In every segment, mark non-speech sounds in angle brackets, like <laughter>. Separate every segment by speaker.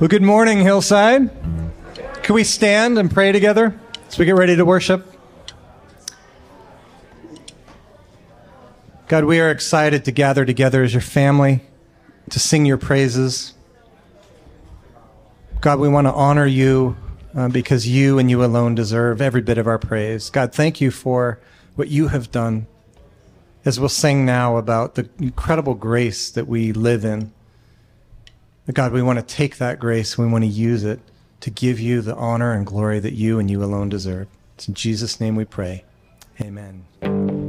Speaker 1: Well, good morning, Hillside. Can we stand and pray together as we get ready to worship? God, we are excited to gather together as your family to sing your praises. God, we want to honor you uh, because you and you alone deserve every bit of our praise. God, thank you for what you have done. As we'll sing now about the incredible grace that we live in. God, we want to take that grace, we want to use it to give you the honor and glory that you and you alone deserve. It's in Jesus' name we pray. Amen.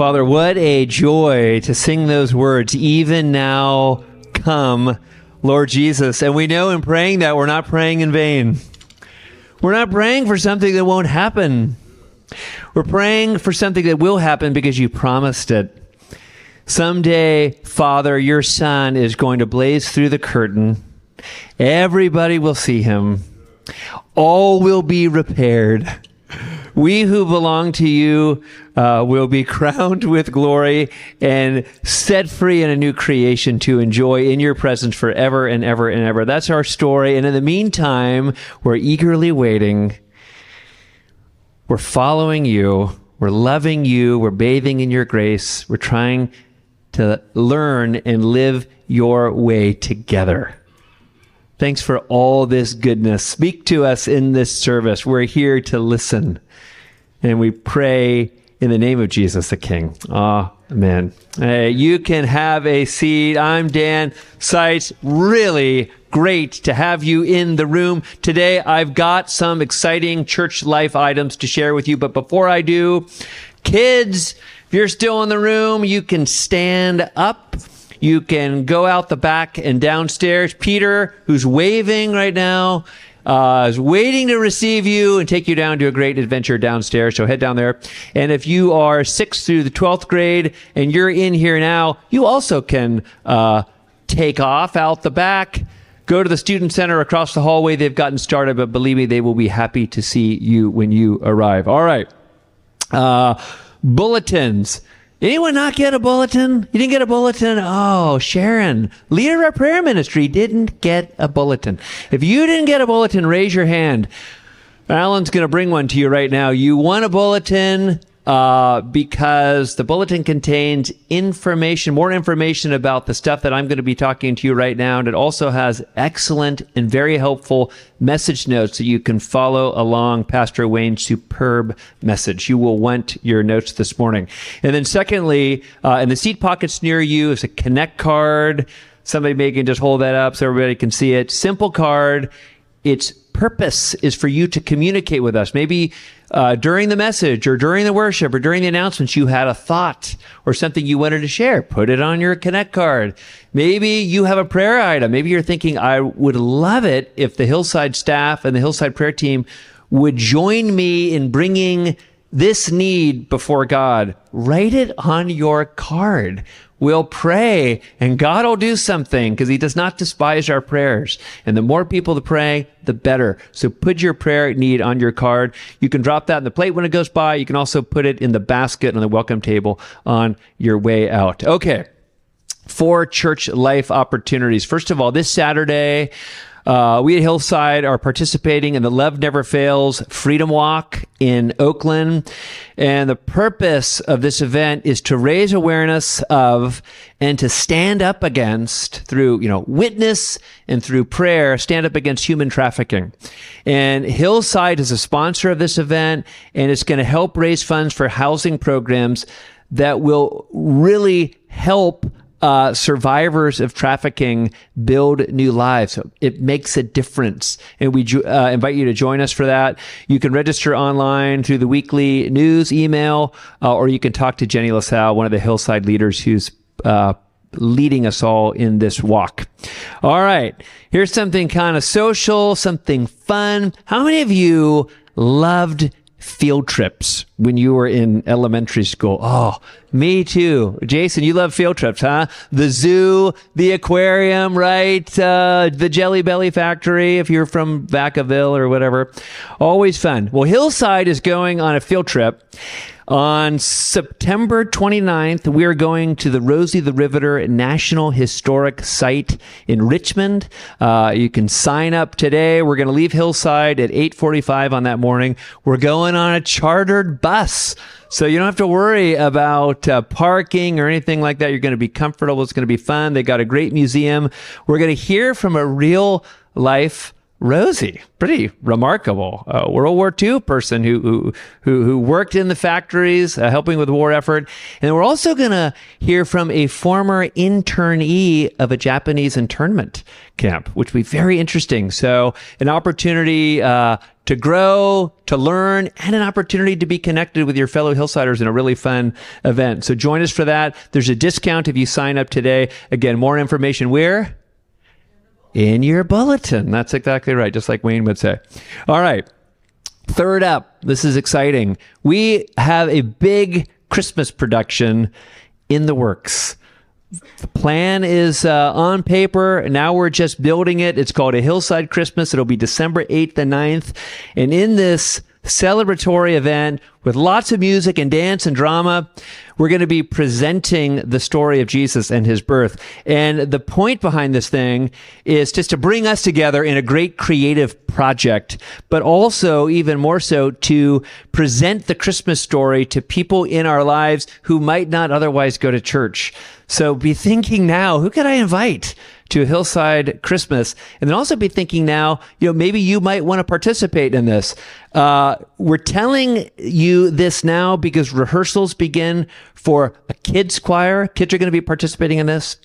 Speaker 2: Father, what a joy to sing those words, even now come, Lord Jesus. And we know in praying that we're not praying in vain. We're not praying for something that won't happen. We're praying for something that will happen because you promised it. Someday, Father, your Son is going to blaze through the curtain. Everybody will see him. All will be repaired. We who belong to you uh, will be <laughs> crowned with glory and set free in a new creation to enjoy in your presence forever and ever and ever. That's our story. And in the meantime, we're eagerly waiting. We're following you. We're loving you. We're bathing in your grace. We're trying to learn and live your way together. Thanks for all this goodness. Speak to us in this service. We're here to listen. And we pray in the name of Jesus the King. Ah, Amen. Hey, you can have a seat. I'm Dan Seitz. Really great to have you in the room today. I've got some exciting church life items to share with you. But before I do, kids, if you're still in the room, you can stand up. You can go out the back and downstairs. Peter, who's waving right now, uh, is waiting to receive you and take you down to a great adventure downstairs. So head down there. And if you are sixth through the 12th grade and you're in here now, you also can uh, take off out the back. Go to the student center across the hallway. They've gotten started, but believe me, they will be happy to see you when you arrive. All right. Uh, bulletins. Anyone not get a bulletin? You didn't get a bulletin? Oh, Sharon, leader of prayer ministry, didn't get a bulletin. If you didn't get a bulletin, raise your hand. Alan's going to bring one to you right now. You want a bulletin uh, because the bulletin contains information, more information about the stuff that I'm going to be talking to you right now. And it also has excellent and very helpful message notes that you can follow along Pastor Wayne's superb message. You will want your notes this morning. And then secondly, uh, in the seat pockets near you is a connect card Somebody maybe can just hold that up so everybody can see it. Simple card. Its purpose is for you to communicate with us. Maybe uh, during the message or during the worship or during the announcements, you had a thought or something you wanted to share. Put it on your Connect card. Maybe you have a prayer item. Maybe you're thinking, I would love it if the Hillside staff and the Hillside prayer team would join me in bringing this need before God. Write it on your card. We'll pray and God will do something because he does not despise our prayers. And the more people to pray, the better. So put your prayer need on your card. You can drop that in the plate when it goes by. You can also put it in the basket on the welcome table on your way out. Okay. Four church life opportunities. First of all, this Saturday, uh, we at Hillside are participating in the Love Never Fails Freedom Walk in Oakland. And the purpose of this event is to raise awareness of and to stand up against through, you know, witness and through prayer, stand up against human trafficking. And Hillside is a sponsor of this event and it's going to help raise funds for housing programs that will really help uh, survivors of trafficking build new lives. It makes a difference. And we uh, invite you to join us for that. You can register online through the weekly news email, uh, or you can talk to Jenny LaSalle, one of the Hillside leaders who's uh, leading us all in this walk. All right. Here's something kind of social, something fun. How many of you loved field trips when you were in elementary school. Oh, me too. Jason, you love field trips, huh? The zoo, the aquarium, right? Uh, the Jelly Belly factory, if you're from Vacaville or whatever. Always fun. Well, Hillside is going on a field trip. On September 29th, we are going to the Rosie the Riveter National Historic Site in Richmond. Uh, you can sign up today. We're going to leave Hillside at 8:45 on that morning. We're going on a chartered bus. So you don't have to worry about uh, parking or anything like that. You're going to be comfortable. It's going to be fun. They got a great museum. We're going to hear from a real life Rosie, pretty remarkable. Uh, World War II person who, who, who, who worked in the factories, uh, helping with war effort. And we're also going to hear from a former internee of a Japanese internment camp, which will be very interesting. So an opportunity, uh, to grow, to learn, and an opportunity to be connected with your fellow Hillsiders in a really fun event. So join us for that. There's a discount if you sign up today. Again, more information where? In your bulletin. That's exactly right, just like Wayne would say. All right. Third up, this is exciting. We have a big Christmas production in the works. The plan is uh, on paper. Now we're just building it. It's called a Hillside Christmas. It'll be December 8th and 9th. And in this celebratory event with lots of music and dance and drama. We're going to be presenting the story of Jesus and his birth. And the point behind this thing is just to bring us together in a great creative project, but also even more so to present the Christmas story to people in our lives who might not otherwise go to church. So be thinking now, who could I invite? to Hillside Christmas. And then also be thinking now, you know, maybe you might want to participate in this. Uh, we're telling you this now because rehearsals begin for a kids choir. Kids are going to be participating in this.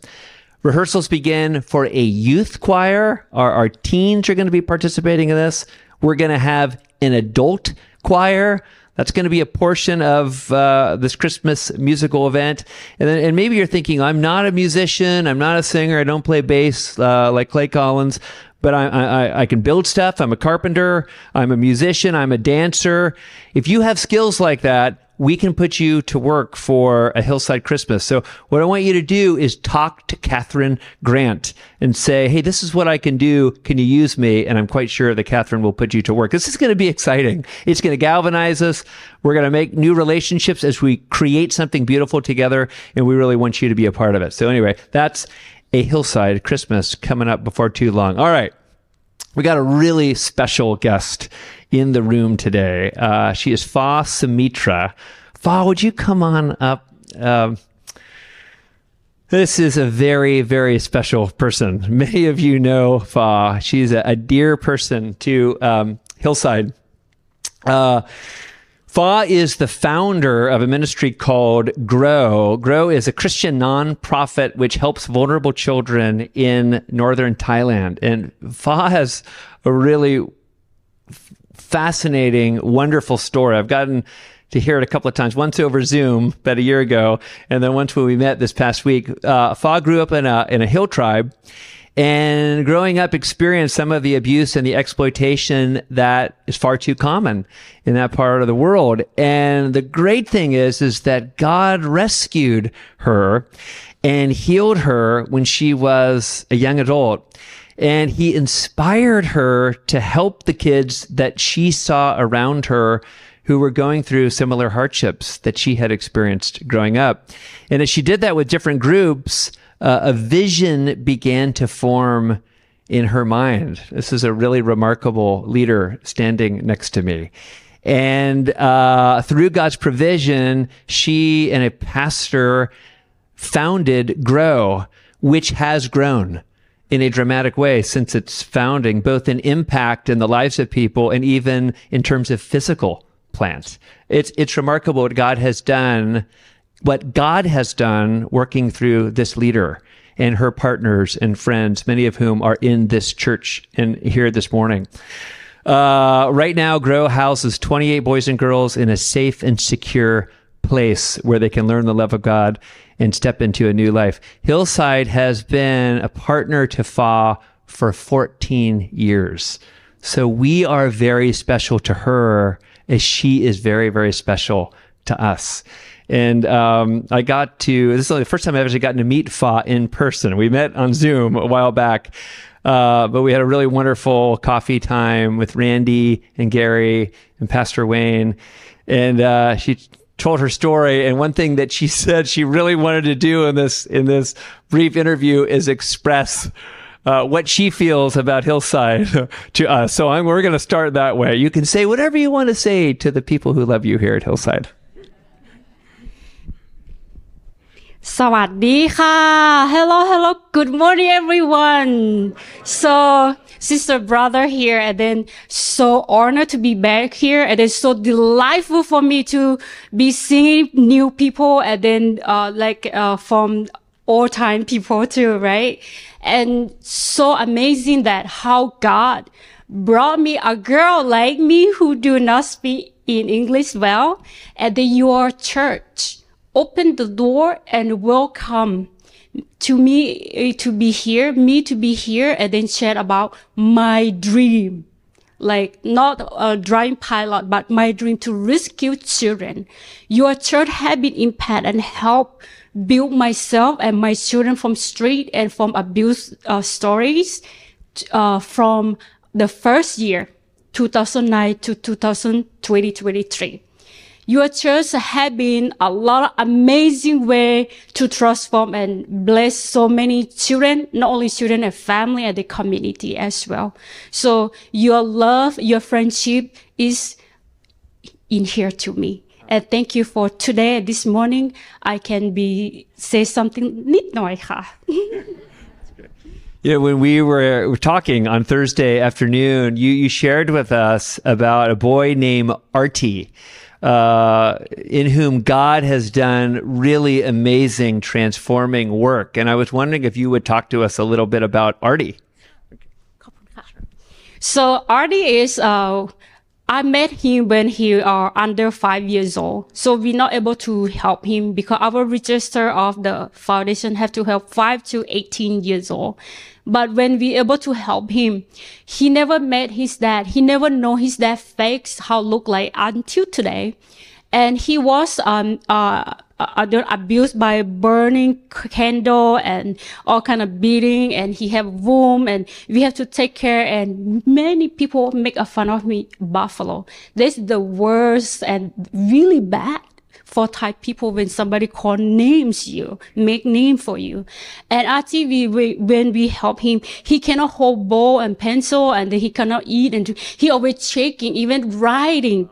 Speaker 2: Rehearsals begin for a youth choir. Our, our teens are going to be participating in this. We're going to have an adult choir. That's going to be a portion of uh, this Christmas musical event. And then, and maybe you're thinking, I'm not a musician, I'm not a singer, I don't play bass uh, like Clay Collins, but I, I, I can build stuff. I'm a carpenter, I'm a musician, I'm a dancer. If you have skills like that, we can put you to work for a Hillside Christmas. So what I want you to do is talk to Catherine Grant and say, Hey, this is what I can do. Can you use me? And I'm quite sure that Catherine will put you to work. This is going to be exciting. It's going to galvanize us. We're going to make new relationships as we create something beautiful together. And we really want you to be a part of it. So anyway, that's a Hillside Christmas coming up before too long. All right. We got a really special guest in the room today. Uh, she is Fa Sumitra. Fa, would you come on up? Um, this is a very, very special person. <laughs> Many of you know Fa. She's a, a dear person to um, Hillside. Uh, Fa is the founder of a ministry called Grow. Grow is a Christian nonprofit which helps vulnerable children in northern Thailand. And Fa has a really fascinating, wonderful story. I've gotten to hear it a couple of times, once over Zoom about a year ago, and then once when we met this past week. Uh, Fa grew up in a, in a hill tribe and growing up experienced some of the abuse and the exploitation that is far too common in that part of the world. And the great thing is, is that God rescued her and healed her when she was a young adult. And he inspired her to help the kids that she saw around her who were going through similar hardships that she had experienced growing up. And as she did that with different groups, uh, a vision began to form in her mind. This is a really remarkable leader standing next to me. And uh, through God's provision, she and a pastor founded Grow, which has grown in a dramatic way since its founding, both in impact in the lives of people and even in terms of physical plants. It's, it's remarkable what God has done what God has done working through this leader and her partners and friends, many of whom are in this church and here this morning. Uh, right now, Grow houses 28 boys and girls in a safe and secure place where they can learn the love of God and step into a new life. Hillside has been a partner to Fa for 14 years. So we are very special to her as she is very, very special to us. And um, I got to, this is the first time I've actually gotten to meet Fa in person. We met on Zoom a while back. Uh, but we had a really wonderful coffee time with Randy and Gary and Pastor Wayne. And uh, she told her story. And one thing that she <laughs> said she really wanted to do in this in this brief interview is express uh, what she feels about Hillside <laughs> to us. So I'm, we're going to start that way. You can say whatever you want to say to the people who love you here at Hillside.
Speaker 3: สวัสดีค่ะ Hello hello good morning everyone so sister brother here and then so honored to be back here and then so delightful for me to be seeing new people and then uh, like uh, from old time people too right and so amazing that how God brought me a girl like me who do not speak in English well at the your church open the door and welcome to me eh, to be here, me to be here and then share about my dream. Like not a drawing pilot, but my dream to rescue children. Your church have been impact and help build myself and my children from street and from abuse uh, stories uh, from the first year 2009 to 2020 23 your church have been a lot of amazing way to transform and bless so many children, not only children and family and the community as well. So your love, your friendship is in here to me. And thank you for today, this morning, I can be, say something <laughs>
Speaker 2: Yeah, when we were talking on Thursday afternoon, you, you shared with us about a boy named Artie uh, in whom God has done really amazing transforming work. And I was wondering if you would talk to us a little bit about Artie.
Speaker 3: So Artie is uh, I met him when he are uh, under five years old. So we're not able to help him because our register of the foundation have to help five to 18 years old. But when we able to help him, he never met his dad. He never know his dad face how look like until today. And he was, um, uh, uh, abused by burning candle and all kind of beating and he have wound and we have to take care and many people make a fun of me buffalo this is the worst and really bad for Thai people when somebody call names you, make name for you. And Artie, we, when we help him, he cannot hold ball and pencil and he cannot eat and he always shaking, even writing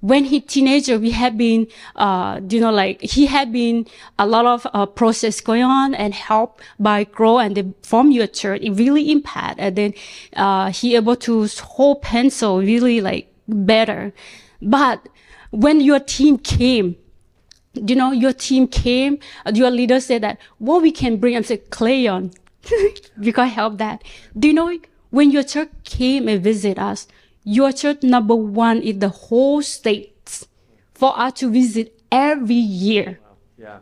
Speaker 3: when he teenager, we have been, uh, you know, like he had been a lot of uh, process going on and help by grow and then from your church. It really impact. And then, uh, he able to hold pencil really like better. But when your team came, you know, your team came, uh, your leader said that, what we can bring, I said, Cleon, <laughs> we can help that. Do you know, when your church came and visit us, your church number one in the whole state for us to visit every year.
Speaker 2: Yeah.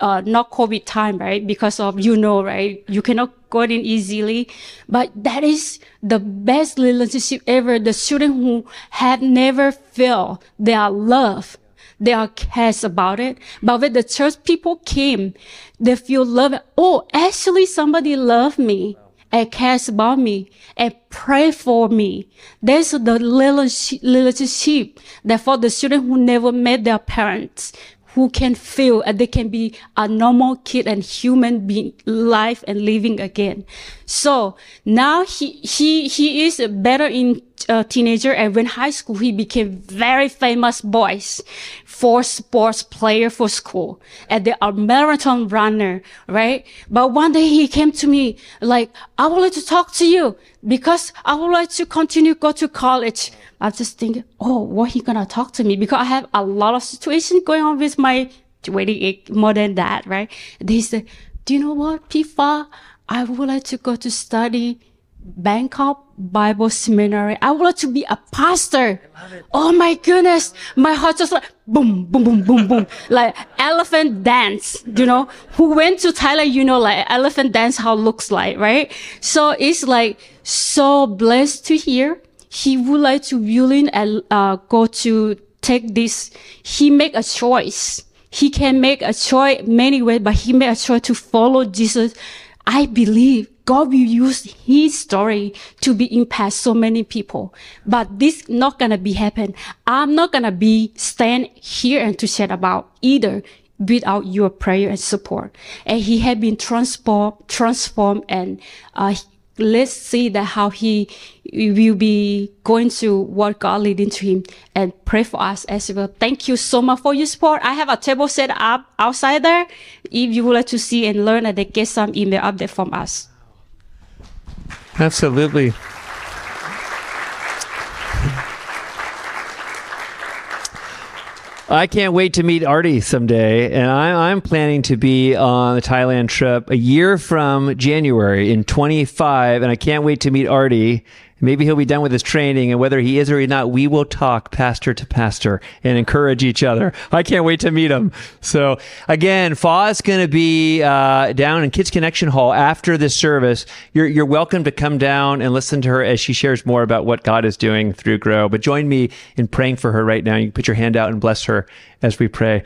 Speaker 3: Uh, not COVID time, right? Because of, you know, right? You cannot go in easily, but that is the best relationship ever. The students who have never felt their love, their cares about it. But when the church people came, they feel love. Oh, actually somebody loved me and cares about me and pray for me. There's the little relationship that for the student who never met their parents, who can feel and they can be a normal kid and human being life and living again. So now he, he, he is better in uh, teenager and when high school, he became very famous boys for sports player for school and they are marathon runner, right? But one day he came to me like, I would like to talk to you because I would like to continue go to college. I just think, oh, what he gonna talk to me? Because I have a lot of situation going on with my wedding more than that, right? They said, do you know what, Pifa? I would like to go to study Bangkok Bible Seminary. I like to be a pastor. Oh my goodness. My heart just like boom, boom, boom, boom, boom. like elephant dance, you know, who went to Thailand, you know, like elephant dance, how looks like, right? So it's like so blessed to hear he would like to willing and uh, go to take this. He make a choice. He can make a choice many ways, but he made a choice to follow Jesus. I believe God will use his story to be impact so many people. But this not gonna be happen. I'm not gonna be stand here and to share about either without your prayer and support. And he had been transformed, transformed and, uh, let's see that how he will be going to what God leading to him and pray for us as well. Thank you so much for your support. I have a table set up outside there. If you would like to see and learn and get some email update from us.
Speaker 2: Absolutely. I can't wait to meet Artie someday, and I, am planning to be on the Thailand trip a year from January in 25, and I can't wait to meet Artie Maybe he'll be done with his training, and whether he is or he's not, we will talk pastor to pastor and encourage each other. I can't wait to meet him. So again, Fa is going to be uh, down in Kids Connection Hall after this service. You're you're welcome to come down and listen to her as she shares more about what God is doing through Grow. But join me in praying for her right now. You can put your hand out and bless her as we pray.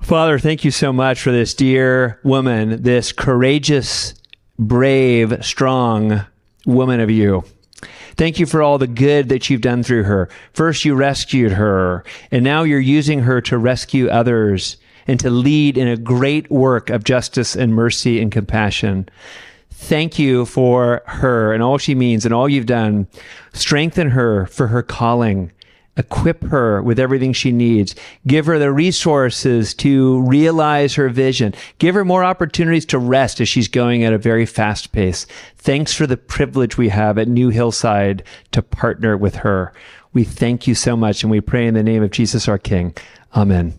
Speaker 2: Father, thank you so much for this dear woman, this courageous, brave, strong woman of you. Thank you for all the good that you've done through her. First, you rescued her, and now you're using her to rescue others and to lead in a great work of justice and mercy and compassion. Thank you for her and all she means and all you've done. Strengthen her for her calling equip her with everything she needs. Give her the resources to realize her vision. Give her more opportunities to rest as she's going at a very fast pace. Thanks for the privilege we have at New Hillside to partner with her. We thank you so much and we pray in the name of Jesus our King. Amen.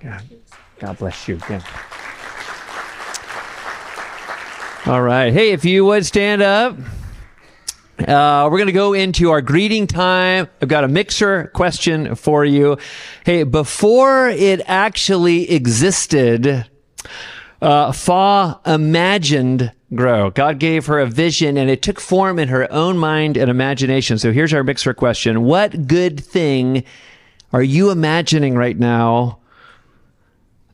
Speaker 2: God, God bless you. Yeah. All right. Hey, if you would stand up. Uh, we're going to go into our greeting time. I've got a mixer question for you. Hey, before it actually existed, uh, Fa imagined grow. God gave her a vision and it took form in her own mind and imagination. So here's our mixer question. What good thing are you imagining right now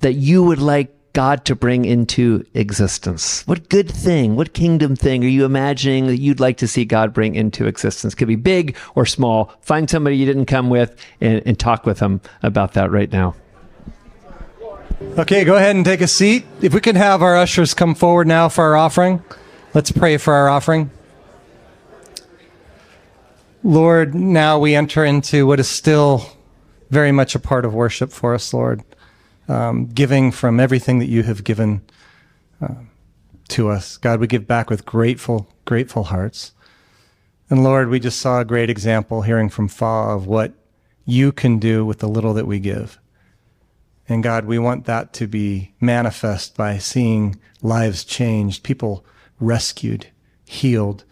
Speaker 2: that you would like God to bring into existence? What good thing, what kingdom thing are you imagining that you'd like to see God bring into existence? Could be big or small. Find somebody you didn't come with and, and talk with them about that right now.
Speaker 1: Okay, go ahead and take a seat. If we can have our ushers come forward now for our offering, let's pray for our offering. Lord, now we enter into what is still very much a part of worship for us, Lord um, giving from everything that you have given uh, to us. God, we give back with grateful, grateful hearts. And Lord, we just saw a great example hearing from Fa of what you can do with the little that we give. And God, we want that to be manifest by seeing lives changed, people rescued, healed,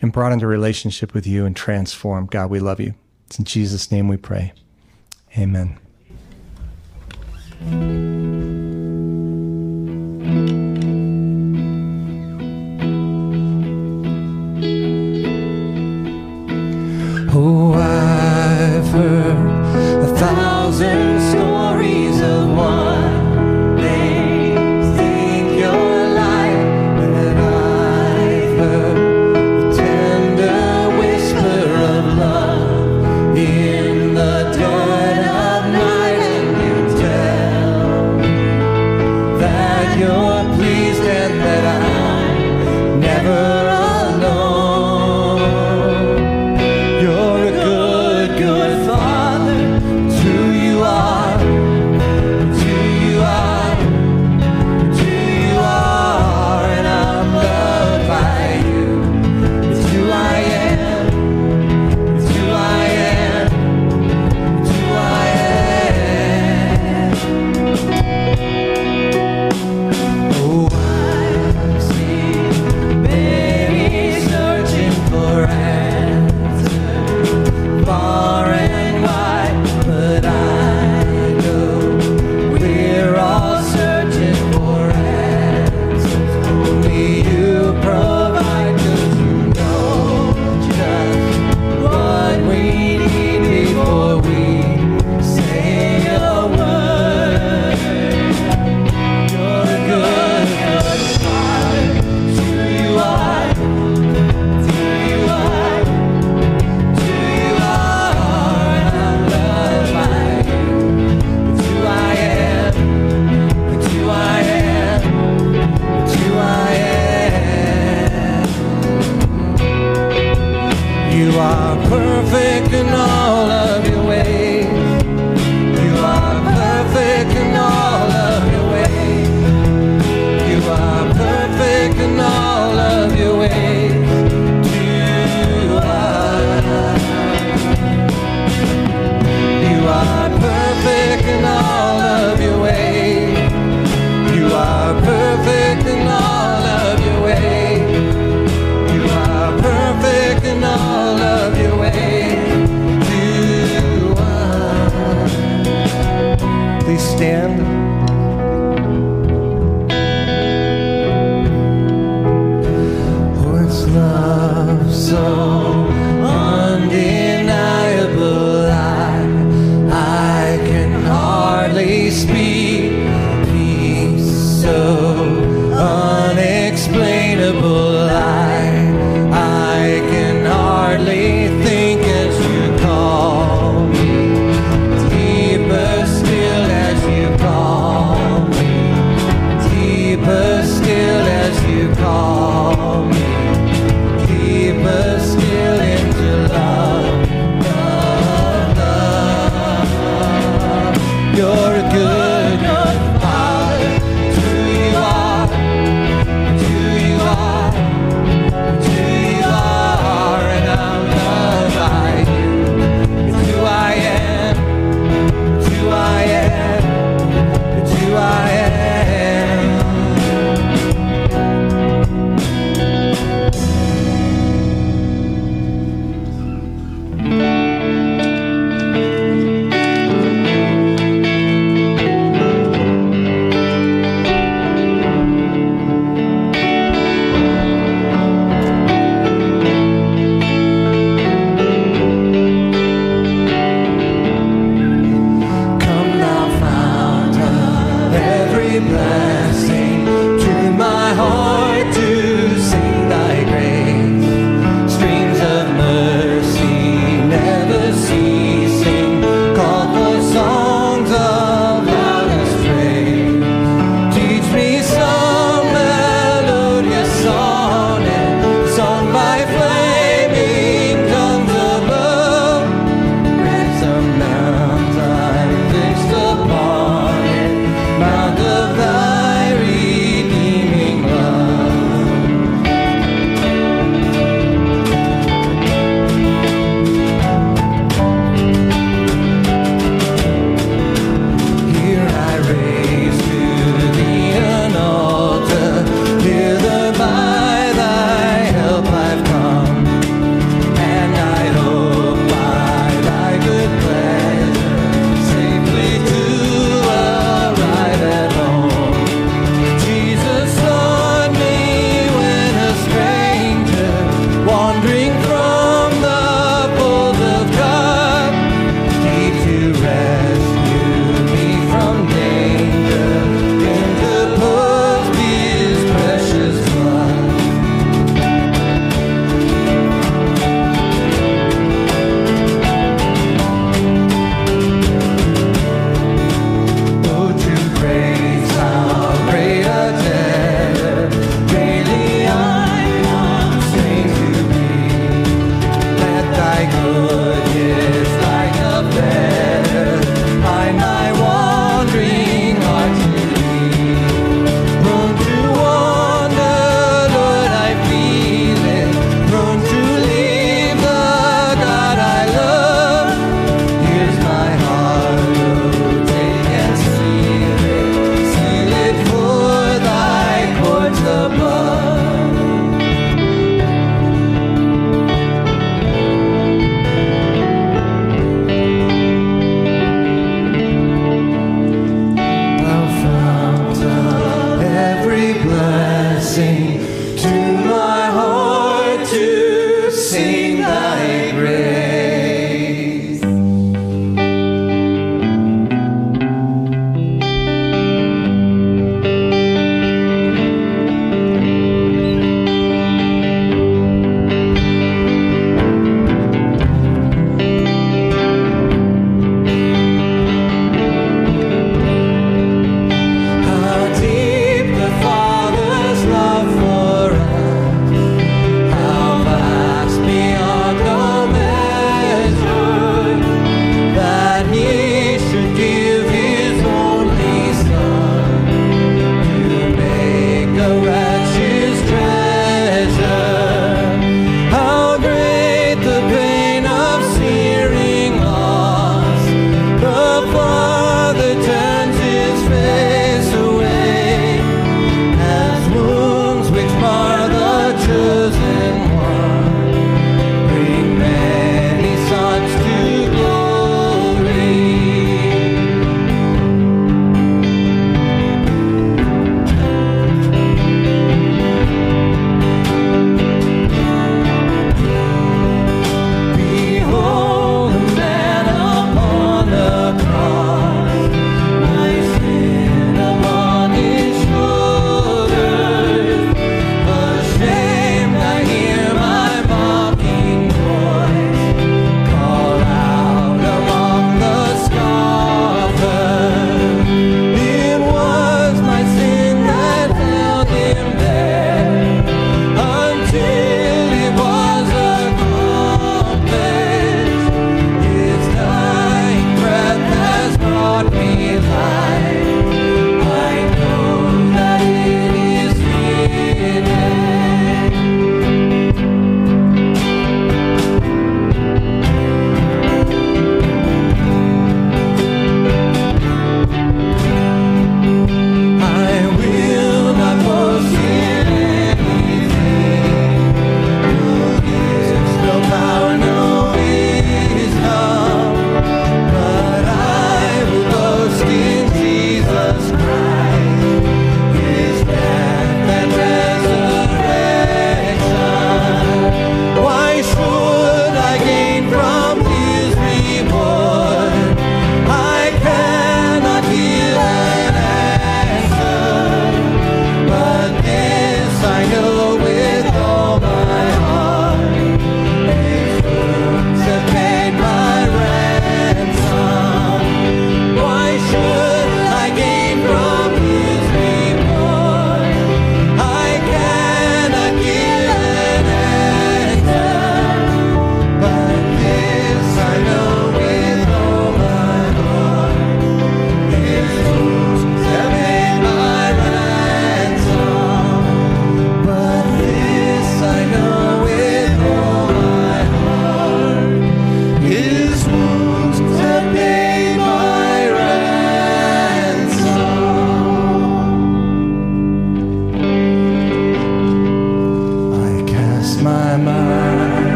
Speaker 1: and brought into relationship with you and transformed. God, we love you. It's in Jesus' name we pray. Amen.
Speaker 4: Oh, I've heard a thousand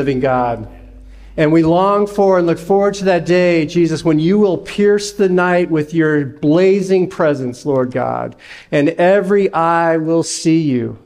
Speaker 5: living God. And we long for and look forward to that day, Jesus, when you will pierce the night with your blazing presence, Lord God, and every eye will see you.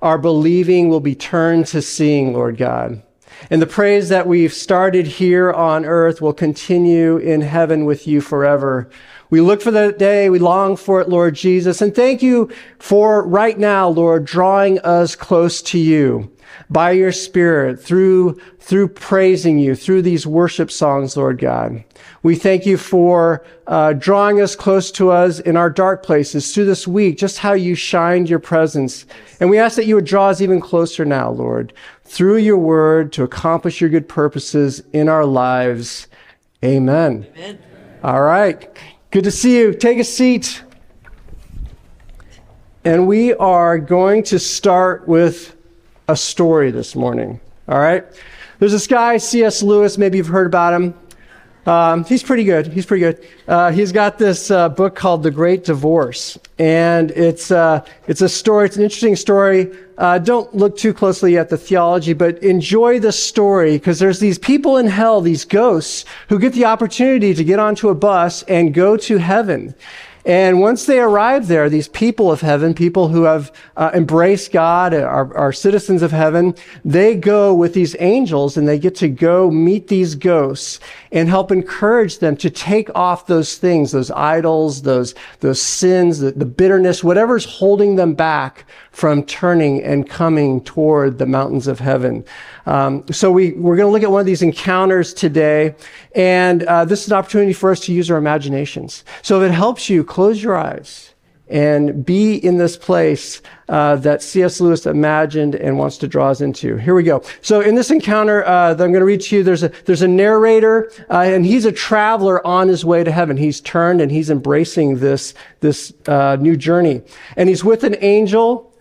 Speaker 5: Our believing will be turned to seeing, Lord God. And the praise that we've started here on earth will continue in heaven with you forever. We look for that day. We long for it, Lord Jesus. And thank you for right now, Lord, drawing us close to you by your spirit through, through praising you, through these worship songs, Lord God. We thank you for uh, drawing us close to us in our dark places through this week, just how you shined your presence. And we ask that you would draw us even closer now, Lord, through your word to accomplish your good purposes in our lives. Amen. Amen. All right. Good to see you. Take a seat. And we are going to start with a story this morning. All right? There's this guy, C.S. Lewis. Maybe you've heard about him. Um, he's pretty good. He's pretty good. Uh, he's got this uh, book called The Great Divorce, and it's uh, it's a story. It's an interesting story. Uh, don't look too closely at the theology, but enjoy the story because there's these people in hell, these ghosts, who get the opportunity to get onto a bus and go to heaven. And once they arrive there, these people of heaven, people who have uh, embraced God, are, are citizens of heaven, they go with these angels and they get to go meet these ghosts and help encourage them to take off those things, those idols, those, those sins, the, the bitterness, whatever's holding them back from turning and coming toward the mountains of heaven. Um, so we, we're going to look at one of these encounters today, and uh, this is an opportunity for us to use our imaginations. So if it helps you, close your eyes and be in this place uh, that C.S. Lewis imagined and wants to draw us into. Here we go. So in this encounter uh, that I'm going to read to you, there's a there's a narrator, uh, and he's a traveler on his way to heaven. He's turned and he's embracing this this uh, new journey, and he's with an angel,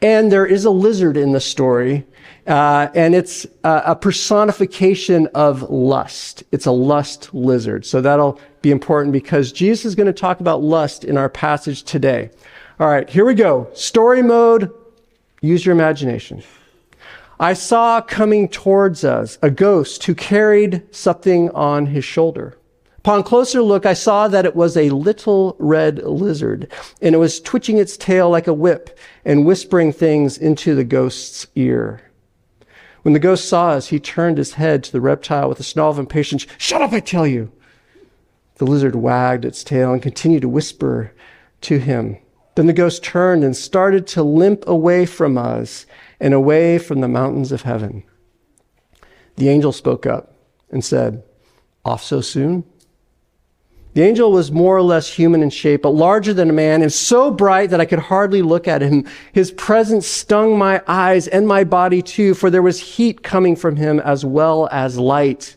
Speaker 5: and there is a lizard in the story uh, and it's a personification of lust. It's a lust lizard. So that'll be important because Jesus is going to talk about lust in our passage today. All right, here we go. Story mode. Use your imagination. I saw coming towards us a ghost who carried something on his shoulder. Upon closer look, I saw that it was a little red lizard, and it was twitching its tail like a whip and whispering things into the ghost's ear. When the ghost saw us, he turned his head to the reptile with a snarl of impatience. Shut up, I tell you! The lizard wagged its tail and continued to whisper to him. Then the ghost turned and started to limp away from us and away from the mountains of heaven. The angel spoke up and said, Off so soon? The angel was more or less human in shape, but larger than a man and so bright that I could hardly look at him. His presence stung my eyes and my body too, for there was heat coming from him as well as light.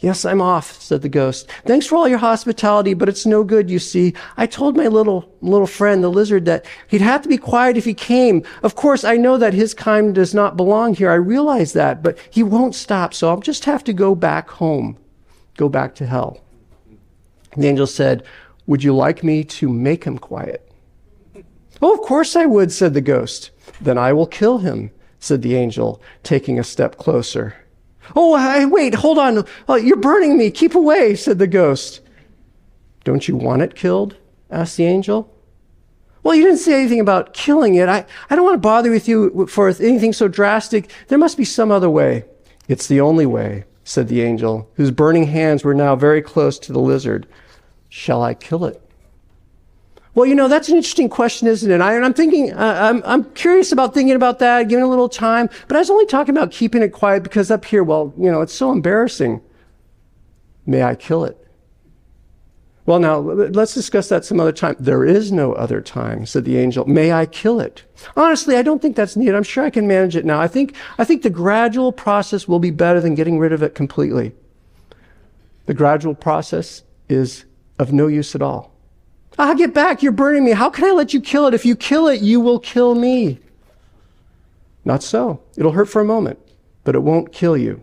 Speaker 5: Yes, I'm off, said the ghost. Thanks for all your hospitality, but it's no good, you see. I told my little, little friend, the lizard, that he'd have to be quiet if he came. Of course, I know that his kind does not belong here. I realize that, but he won't stop, so I'll just have to go back home, go back to hell. The angel said, Would you like me to make him quiet? Oh, of course I would, said the ghost. Then I will kill him, said the angel, taking a step closer. Oh, I, wait, hold on. Oh, you're burning me. Keep away, said the ghost. Don't you want it killed? asked the angel. Well, you didn't say anything about killing it. I, I don't want to bother with you for anything so drastic. There must be some other way. It's the only way, said the angel, whose burning hands were now very close to the lizard. Shall I kill it? Well, you know, that's an interesting question, isn't it? And I, am thinking, uh, I'm, I'm curious about thinking about that, giving a little time, but I was only talking about keeping it quiet because up here, well, you know, it's so embarrassing. May I kill it? Well, now, let's discuss that some other time. There is no other time, said the angel. May I kill it? Honestly, I don't think that's needed. I'm sure I can manage it now. I think, I think the gradual process will be better than getting rid of it completely. The gradual process is of no use at all. I'll get back. You're burning me. How can I let you kill it? If you kill it, you will kill me. Not so. It'll hurt for a moment, but it won't kill you.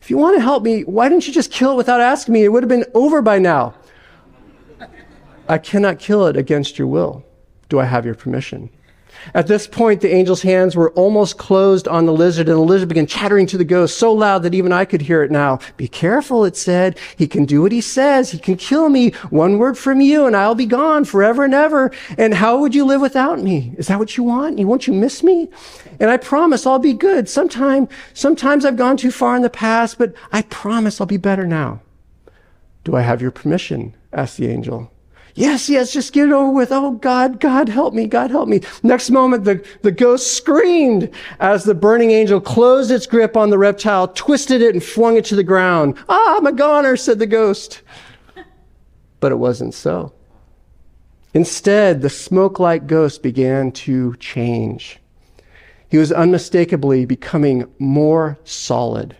Speaker 5: If you want to help me, why didn't you just kill it without asking me? It would have been over by now. I cannot kill it against your will. Do I have your permission? At this point, the angel's hands were almost closed on the lizard, and the lizard began chattering to the ghost so loud that even I could hear it now. Be careful, it said. He can do what he says. He can kill me. One word from you, and I'll be gone forever and ever. And how would you live without me? Is that what you want? Won't you miss me? And I promise I'll be good. Sometime, sometimes I've gone too far in the past, but I promise I'll be better now. Do I have your permission? asked the angel. Yes, yes, just get it over with. Oh, God, God, help me, God, help me. Next moment, the, the ghost screamed as the burning angel closed its grip on the reptile, twisted it, and flung it to the ground. Ah, I'm a goner, said the ghost. But it wasn't so. Instead, the smoke like ghost began to change. He was unmistakably becoming more solid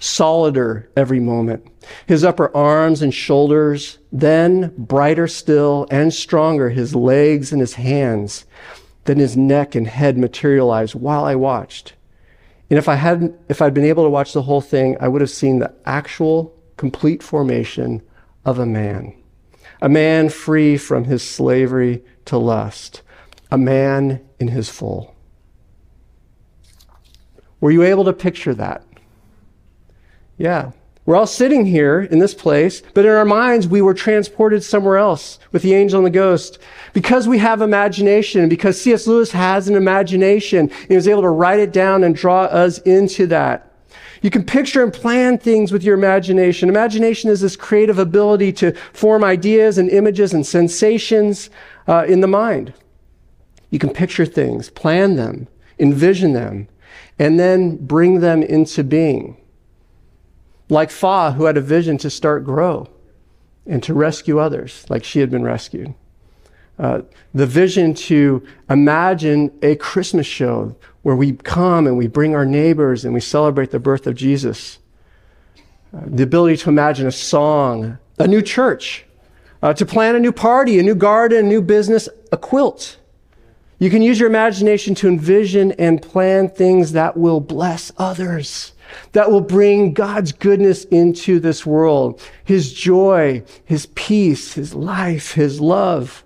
Speaker 5: solider every moment. His upper arms and shoulders, then brighter still and stronger, his legs and his hands. Then his neck and head materialized while I watched. And if I hadn't, if I'd been able to watch the whole thing, I would have seen the actual complete formation of a man. A man free from his slavery to lust. A man in his full. Were you able to picture that? Yeah. We're all sitting here in this place, but in our minds, we were transported somewhere else with the angel and the ghost. Because we have imagination, because C.S. Lewis has an imagination, he was able to write it down and draw us into that. You can picture and plan things with your imagination. Imagination is this creative ability to form ideas and images and sensations uh, in the mind. You can picture things, plan them, envision them, and then bring them into being like Fa, who had a vision to start grow and to rescue others, like she had been rescued. Uh, the vision to imagine a Christmas show where we come and we bring our neighbors and we celebrate the birth of Jesus. Uh, the ability to imagine a song, a new church, uh, to plan a new party, a new garden, a new business, a quilt. You can use your imagination to envision and plan things that will bless others that will bring God's goodness into this world. His joy, His peace, His life, His love.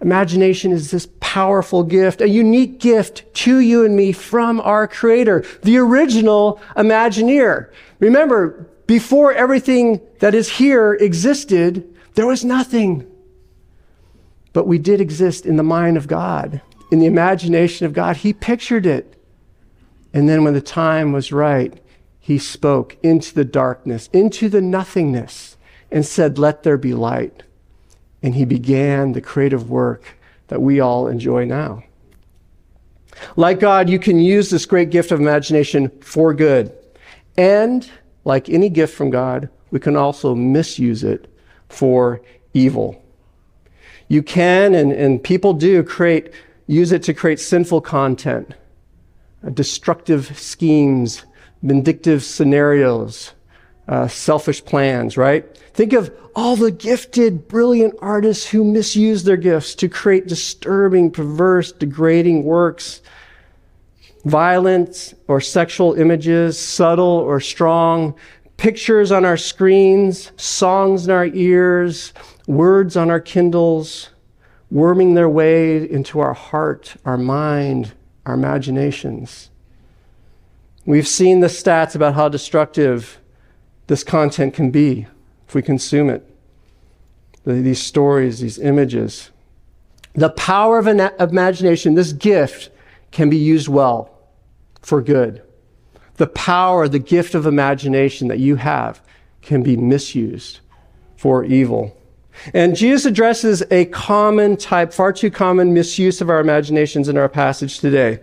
Speaker 5: Imagination is this powerful gift, a unique gift to you and me from our Creator, the original Imagineer. Remember, before everything that is here existed, there was nothing. But we did exist in the mind of God, in the imagination of God. He pictured it. And then when the time was right, he spoke into the darkness, into the nothingness, and said, Let there be light. And he began the creative work that we all enjoy now. Like God, you can use this great gift of imagination for good. And like any gift from God, we can also misuse it for evil. You can, and, and people do, create, use it to create sinful content destructive schemes, vindictive scenarios, uh, selfish plans, right? Think of all the gifted, brilliant artists who misuse their gifts to create disturbing, perverse, degrading works. Violence or sexual images, subtle or strong, pictures on our screens, songs in our ears, words on our Kindles, worming their way into our heart, our mind, our imaginations. We've seen the stats about how destructive this content can be if we consume it. These stories, these images. The power of imagination, this gift, can be used well for good. The power, the gift of imagination that you have can be misused for evil. And Jesus addresses a common type, far too common misuse of our imaginations in our passage today.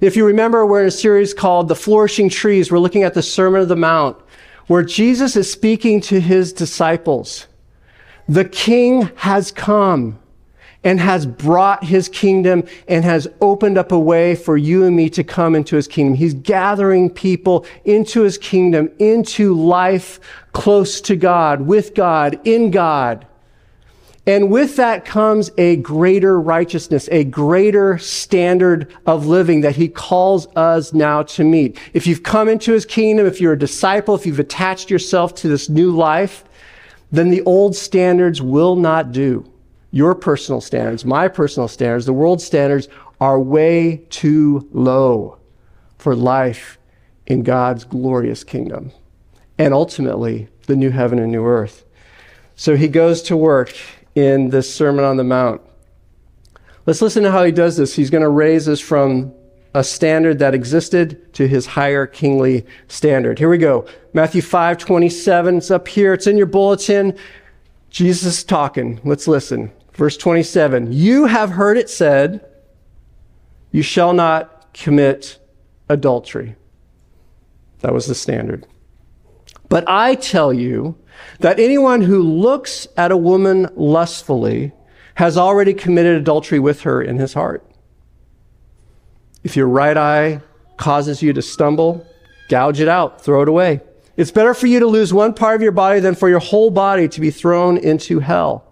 Speaker 5: If you remember, we're in a series called The Flourishing Trees. We're looking at the Sermon of the Mount, where Jesus is speaking to his disciples. The king has come and has brought his kingdom and has opened up a way for you and me to come into his kingdom. He's gathering people into his kingdom, into life close to God, with God, in God. And with that comes a greater righteousness, a greater standard of living that he calls us now to meet. If you've come into his kingdom, if you're a disciple, if you've attached yourself to this new life, then the old standards will not do. Your personal standards, my personal standards, the world's standards are way too low for life in God's glorious kingdom and ultimately the new heaven and new earth. So he goes to work in this Sermon on the Mount. Let's listen to how he does this. He's going to raise us from a standard that existed to his higher kingly standard. Here we go. Matthew 5 27. It's up here. It's in your bulletin. Jesus is talking. Let's listen. Verse 27. You have heard it said, You shall not commit adultery. That was the standard. But I tell you that anyone who looks at a woman lustfully has already committed adultery with her in his heart. If your right eye causes you to stumble, gouge it out, throw it away. It's better for you to lose one part of your body than for your whole body to be thrown into hell.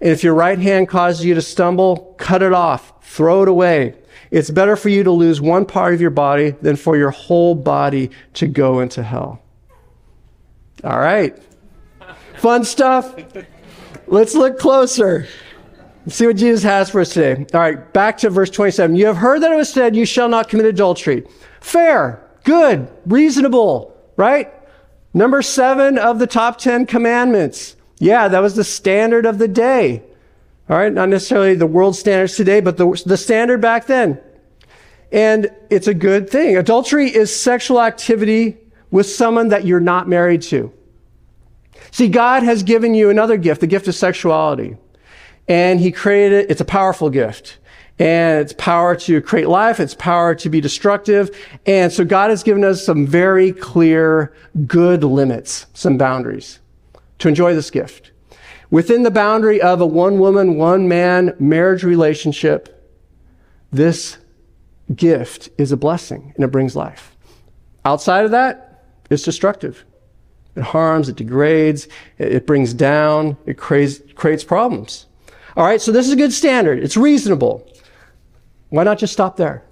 Speaker 5: And if your right hand causes you to stumble, cut it off, throw it away. It's better for you to lose one part of your body than for your whole body to go into hell. All right. Fun stuff. Let's look closer. Let's see what Jesus has for us today. All right, back to verse 27. You have heard that it was said, You shall not commit adultery. Fair, good, reasonable, right? Number seven of the top 10 commandments. Yeah, that was the standard of the day. All right, not necessarily the world standards today, but the, the standard back then. And it's a good thing. Adultery is sexual activity with someone that you're not married to. See, God has given you another gift, the gift of sexuality. And He created, it. it's a powerful gift. And it's power to create life, it's power to be destructive. And so God has given us some very clear, good limits, some boundaries to enjoy this gift. Within the boundary of a one woman, one man marriage relationship, this gift is a blessing and it brings life. Outside of that, it's destructive. It harms, it degrades, it brings down, it creates, creates problems. All right, so this is a good standard. It's reasonable. Why not just stop there?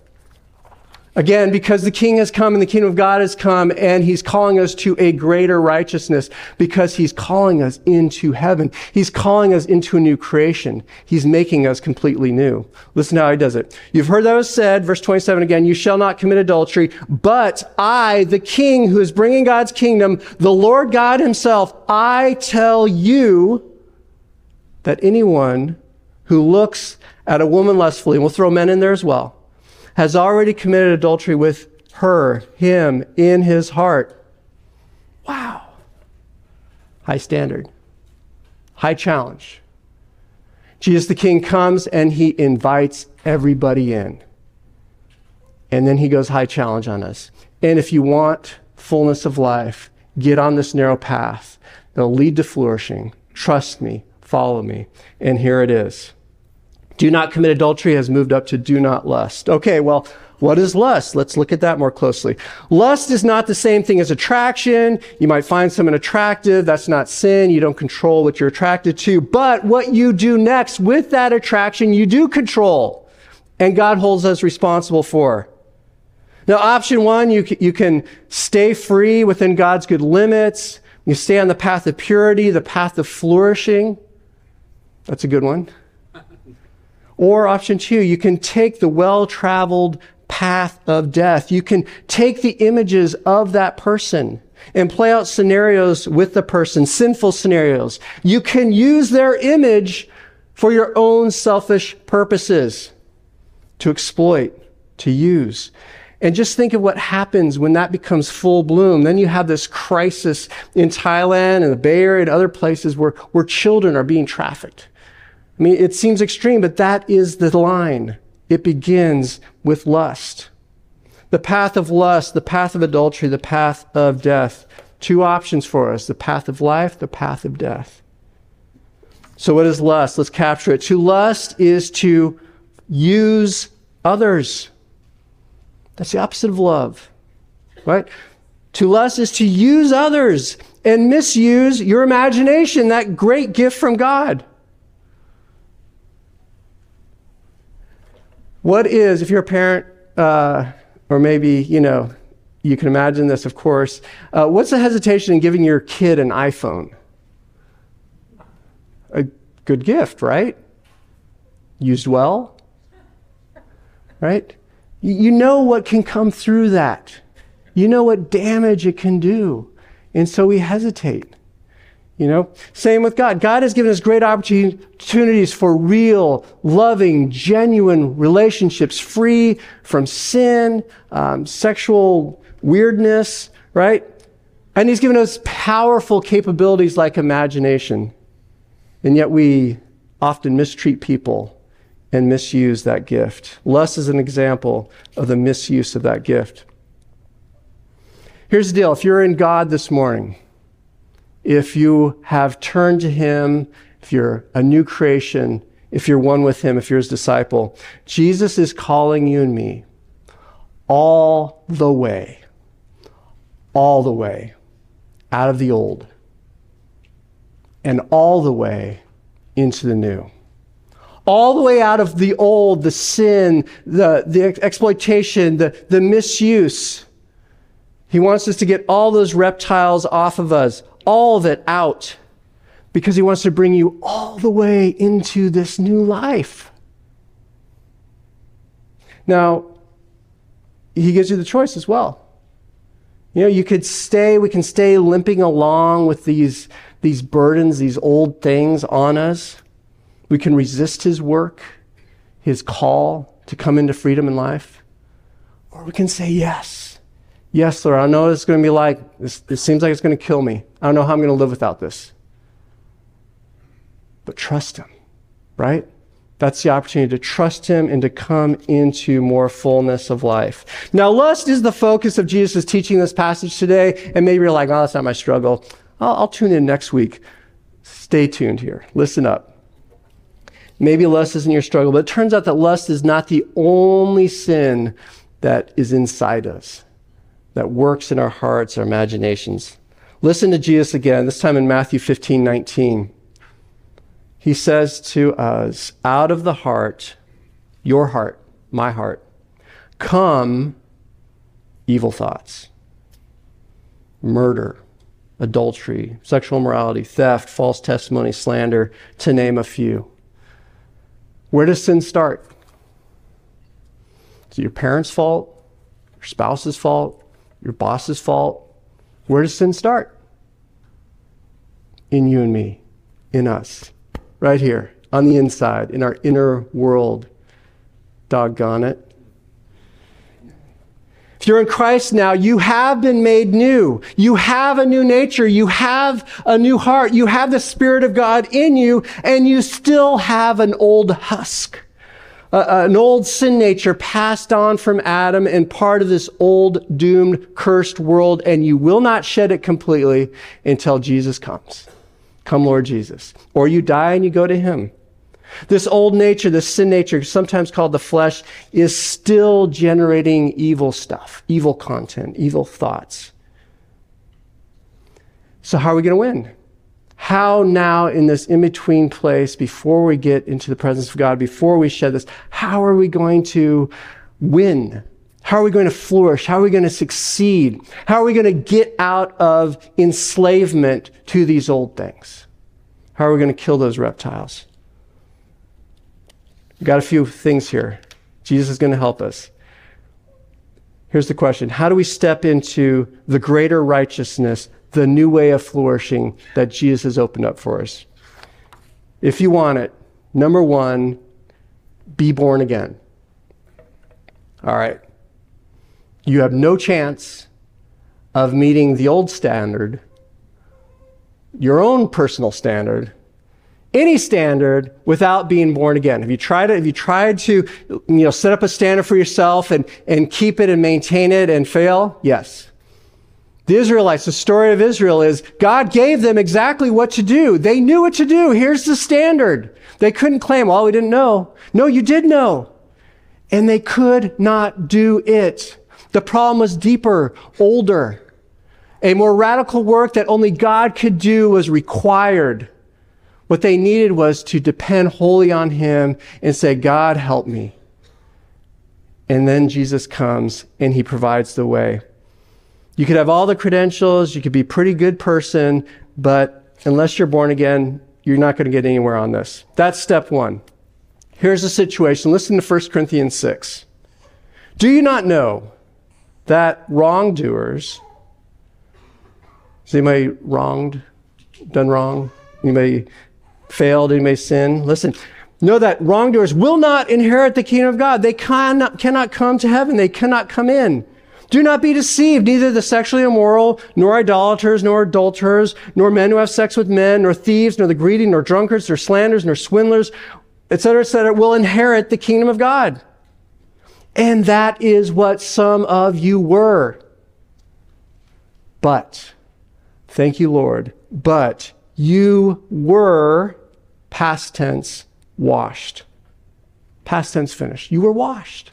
Speaker 5: Again, because the king has come and the kingdom of God has come and he's calling us to a greater righteousness because he's calling us into heaven. He's calling us into a new creation. He's making us completely new. Listen how he does it. You've heard that was said, verse 27 again, you shall not commit adultery, but I, the king who is bringing God's kingdom, the Lord God himself, I tell you that anyone who looks at a woman lustfully, and we'll throw men in there as well, has already committed adultery with her, him, in his heart. Wow. High standard, high challenge. Jesus the King comes and he invites everybody in. And then he goes high challenge on us. And if you want fullness of life, get on this narrow path. It'll lead to flourishing. Trust me, follow me. And here it is. Do not commit adultery has moved up to do not lust. Okay, well, what is lust? Let's look at that more closely. Lust is not the same thing as attraction. You might find someone attractive. That's not sin. You don't control what you're attracted to. But what you do next with that attraction, you do control. And God holds us responsible for. Now, option one, you you can stay free within God's good limits. You stay on the path of purity, the path of flourishing. That's a good one. Or option two, you can take the well traveled path of death. You can take the images of that person and play out scenarios with the person, sinful scenarios. You can use their image for your own selfish purposes to exploit, to use. And just think of what happens when that becomes full bloom. Then you have this crisis in Thailand and the Bay Area and other places where, where children are being trafficked. I mean, it seems extreme, but that is the line. It begins with lust. The path of lust, the path of adultery, the path of death. Two options for us the path of life, the path of death. So, what is lust? Let's capture it. To lust is to use others. That's the opposite of love, right? To lust is to use others and misuse your imagination, that great gift from God. What is, if you're a parent, uh, or maybe, you know, you can imagine this, of course, uh, what's the hesitation in giving your kid an iPhone? A good gift, right? Used well? right? You you know what can come through that. You know what damage it can do. And so we hesitate. You know, same with God. God has given us great opportunities for real, loving, genuine relationships, free from sin, um, sexual weirdness, right? And He's given us powerful capabilities like imagination. And yet we often mistreat people and misuse that gift. Lust is an example of the misuse of that gift. Here's the deal if you're in God this morning, if you have turned to Him, if you're a new creation, if you're one with Him, if you're His disciple, Jesus is calling you and me all the way, all the way out of the old and all the way into the new. All the way out of the old, the sin, the, the exploitation, the, the misuse. He wants us to get all those reptiles off of us, all of it out, because he wants to bring you all the way into this new life. Now, he gives you the choice as well. You know, you could stay, we can stay limping along with these, these burdens, these old things on us. We can resist his work, his call to come into freedom in life. Or we can say yes. Yes, Lord, I know it's going to be like, this seems like it's going to kill me. I don't know how I'm going to live without this. But trust him, right? That's the opportunity to trust him and to come into more fullness of life. Now, lust is the focus of Jesus' teaching this passage today, and maybe you're like, oh, that's not my struggle. I'll, I'll tune in next week. Stay tuned here. Listen up. Maybe lust isn't your struggle, but it turns out that lust is not the only sin that is inside us, that works in our hearts, our imaginations. Listen to Jesus again, this time in Matthew 15 19. He says to us, out of the heart, your heart, my heart, come evil thoughts, murder, adultery, sexual immorality, theft, false testimony, slander, to name a few. Where does sin start? Is it your parents' fault? Your spouse's fault? Your boss's fault? Where does sin start? In you and me, in us, right here, on the inside, in our inner world. Doggone it. If you're in Christ now, you have been made new. You have a new nature. You have a new heart. You have the Spirit of God in you, and you still have an old husk, uh, an old sin nature passed on from Adam and part of this old, doomed, cursed world, and you will not shed it completely until Jesus comes. Come, Lord Jesus. Or you die and you go to Him. This old nature, this sin nature, sometimes called the flesh, is still generating evil stuff, evil content, evil thoughts. So, how are we going to win? How now, in this in between place, before we get into the presence of God, before we shed this, how are we going to win? How are we going to flourish? How are we going to succeed? How are we going to get out of enslavement to these old things? How are we going to kill those reptiles? We've got a few things here. Jesus is going to help us. Here's the question How do we step into the greater righteousness, the new way of flourishing that Jesus has opened up for us? If you want it, number one, be born again. All right. You have no chance of meeting the old standard, your own personal standard, any standard without being born again. Have you tried it? Have you tried to, you know, set up a standard for yourself and, and keep it and maintain it and fail? Yes. The Israelites, the story of Israel is God gave them exactly what to do. They knew what to do. Here's the standard. They couldn't claim, well, we didn't know. No, you did know. And they could not do it. The problem was deeper, older. A more radical work that only God could do was required. What they needed was to depend wholly on Him and say, God, help me. And then Jesus comes and He provides the way. You could have all the credentials, you could be a pretty good person, but unless you're born again, you're not going to get anywhere on this. That's step one. Here's the situation. Listen to 1 Corinthians 6. Do you not know that wrongdoers, is anybody wronged, done wrong? Anybody failed? Anybody sin? Listen, know that wrongdoers will not inherit the kingdom of God. They cannot, cannot come to heaven. They cannot come in. Do not be deceived. Neither the sexually immoral, nor idolaters, nor adulterers, nor men who have sex with men, nor thieves, nor the greedy, nor drunkards, nor slanderers, nor swindlers, etc., etc., will inherit the kingdom of God. And that is what some of you were. But, thank you, Lord, but you were, past tense, washed. Past tense finished. You were washed.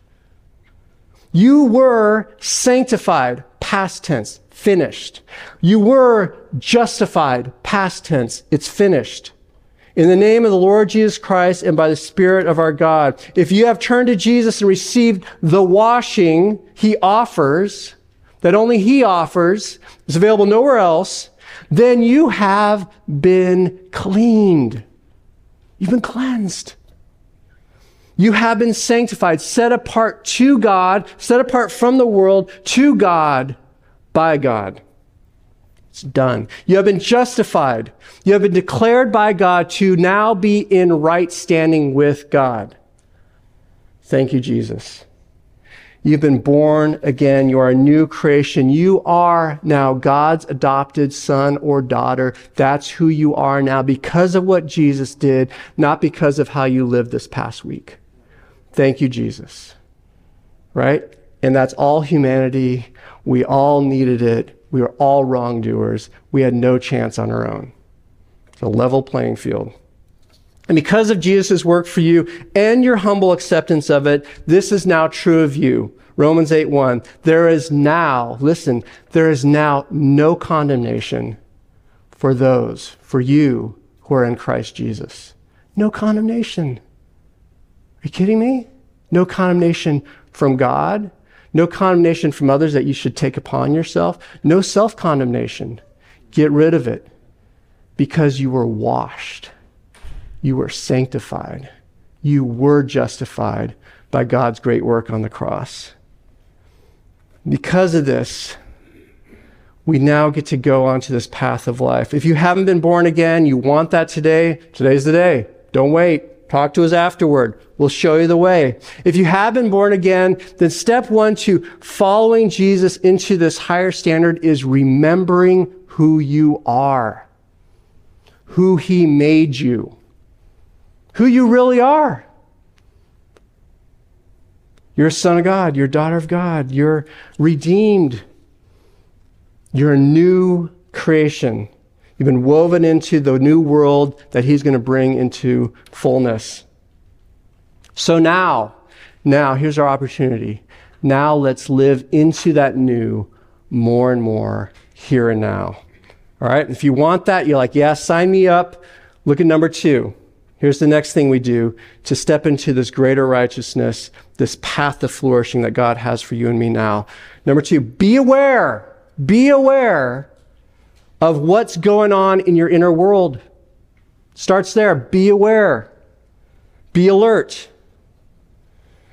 Speaker 5: You were sanctified, past tense, finished. You were justified, past tense, it's finished. In the name of the Lord Jesus Christ and by the Spirit of our God. If you have turned to Jesus and received the washing he offers, that only he offers, is available nowhere else, then you have been cleaned. You've been cleansed. You have been sanctified, set apart to God, set apart from the world to God by God. It's done. You have been justified. You have been declared by God to now be in right standing with God. Thank you, Jesus. You've been born again. You are a new creation. You are now God's adopted son or daughter. That's who you are now because of what Jesus did, not because of how you lived this past week. Thank you, Jesus. Right? And that's all humanity. We all needed it. We were all wrongdoers. We had no chance on our own. It's a level playing field. And because of Jesus' work for you and your humble acceptance of it, this is now true of you. Romans 8 1. There is now, listen, there is now no condemnation for those, for you who are in Christ Jesus. No condemnation. Are you kidding me? No condemnation from God. No condemnation from others that you should take upon yourself. No self condemnation. Get rid of it because you were washed. You were sanctified. You were justified by God's great work on the cross. Because of this, we now get to go onto this path of life. If you haven't been born again, you want that today, today's the day. Don't wait. Talk to us afterward. We'll show you the way. If you have been born again, then step one to following Jesus into this higher standard is remembering who you are, who he made you, who you really are. You're a son of God. You're a daughter of God. You're redeemed. You're a new creation. You've been woven into the new world that He's going to bring into fullness. So now, now, here's our opportunity. Now let's live into that new more and more here and now. All right? If you want that, you're like, yeah, sign me up. Look at number two. Here's the next thing we do to step into this greater righteousness, this path of flourishing that God has for you and me now. Number two, be aware. Be aware of what's going on in your inner world. Starts there. Be aware. Be alert.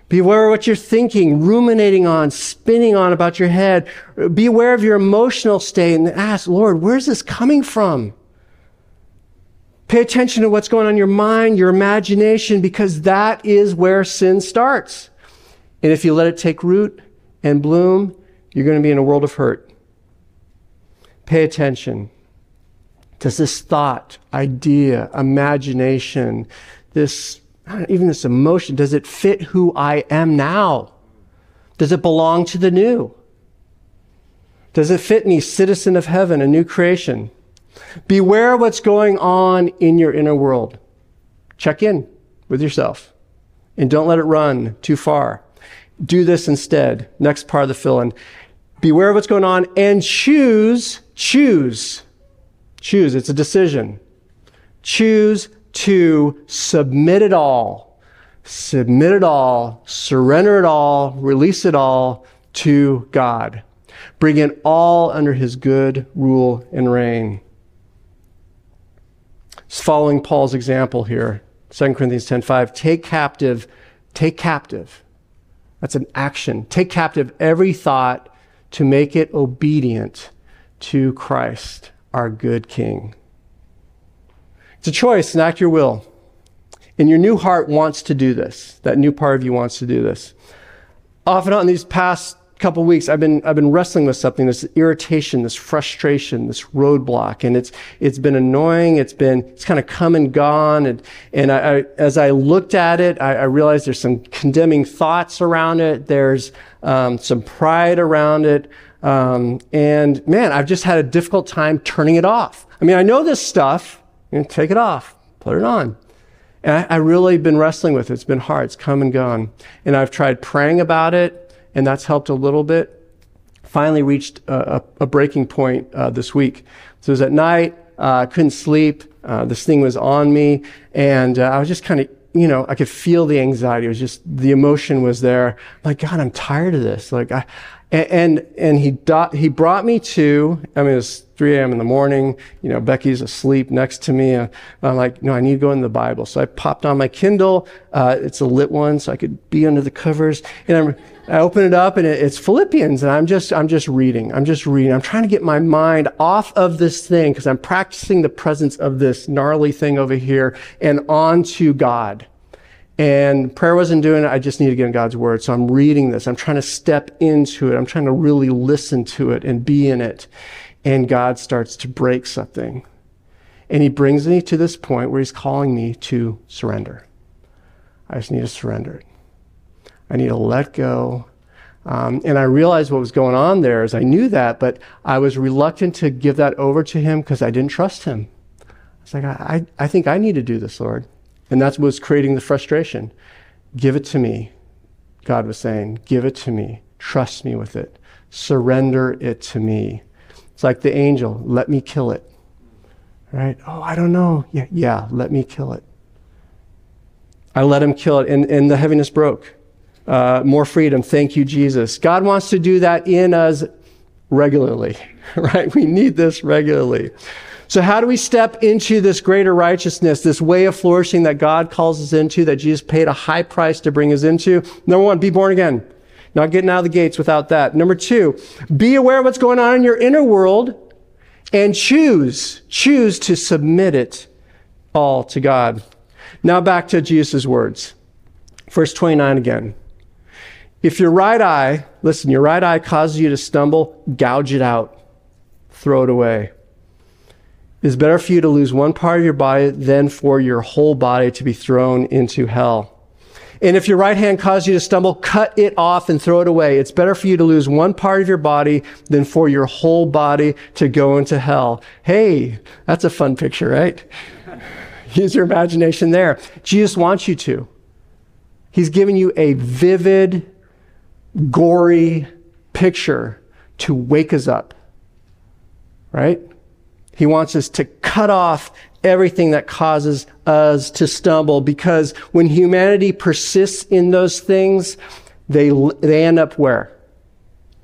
Speaker 5: Be aware of what you're thinking, ruminating on, spinning on about your head. Be aware of your emotional state and ask, Lord, where's this coming from? Pay attention to what's going on in your mind, your imagination, because that is where sin starts. And if you let it take root and bloom, you're going to be in a world of hurt. Pay attention. Does this thought, idea, imagination, this, even this emotion, does it fit who I am now? Does it belong to the new? Does it fit me, citizen of heaven, a new creation? Beware what's going on in your inner world. Check in with yourself and don't let it run too far. Do this instead. Next part of the fill in. Beware of what's going on and choose choose, choose, it's a decision. Choose to submit it all, submit it all, surrender it all, release it all to God. Bring it all under his good rule and reign. It's following Paul's example here. 2 Corinthians 10:5. Take captive, take captive That's an action. Take captive every thought to make it obedient to Christ, our good King. It's a choice, enact your will. And your new heart wants to do this. That new part of you wants to do this. Often on these past couple weeks, I've been I've been wrestling with something, this irritation, this frustration, this roadblock, and it's it's been annoying. It's been it's kind of come and gone, and and I, I as I looked at it, I, I, realized there's some condemning thoughts around it. There's um, some pride around it, um, and man, I've just had a difficult time turning it off. I mean, I know this stuff. You know, take it off, put it on. And I, I really been wrestling with it. It's been hard. It's come and gone. And I've tried praying about it, and that's helped a little bit. Finally reached a, a, breaking point uh, this week. So it was at night. Uh, uh, couldn't sleep. Uh, this thing was on me, and uh, I was just kind of you know, I could feel the anxiety. It was just the emotion was there. I'm like, God, I'm tired of this. Like, I, and, and he, he brought me to, I mean, it was 3 a.m. in the morning. You know, Becky's asleep next to me. Uh, I'm like, no, I need to go in the Bible. So I popped on my Kindle. Uh, it's a lit one, so I could be under the covers. And I'm, I open it up and it, it's Philippians and I'm just, I'm just reading. I'm just reading. I'm trying to get my mind off of this thing because I'm practicing the presence of this gnarly thing over here and onto God. And prayer wasn't doing it. I just need to get in God's word. So I'm reading this. I'm trying to step into it. I'm trying to really listen to it and be in it. And God starts to break something. And he brings me to this point where he's calling me to surrender. I just need to surrender it. I need to let go. Um, and I realized what was going on there is I knew that, but I was reluctant to give that over to him because I didn't trust him. I was like, I, I think I need to do this, Lord. And that's what's creating the frustration. Give it to me. God was saying, give it to me. Trust me with it. Surrender it to me. It's like the angel, let me kill it. Right? Oh, I don't know. Yeah, yeah, let me kill it. I let him kill it, and, and the heaviness broke. Uh, more freedom. Thank you, Jesus. God wants to do that in us regularly, <laughs> right? We need this regularly. So, how do we step into this greater righteousness, this way of flourishing that God calls us into, that Jesus paid a high price to bring us into? Number one, be born again. Not getting out of the gates without that. Number two, be aware of what's going on in your inner world and choose, choose to submit it all to God. Now back to Jesus' words. Verse 29 again. If your right eye, listen, your right eye causes you to stumble, gouge it out. Throw it away. It's better for you to lose one part of your body than for your whole body to be thrown into hell. And if your right hand causes you to stumble, cut it off and throw it away. It's better for you to lose one part of your body than for your whole body to go into hell. Hey, that's a fun picture, right? <laughs> Use your imagination there. Jesus wants you to. He's giving you a vivid, gory picture to wake us up, right? He wants us to cut off everything that causes us to stumble because when humanity persists in those things, they, they end up where?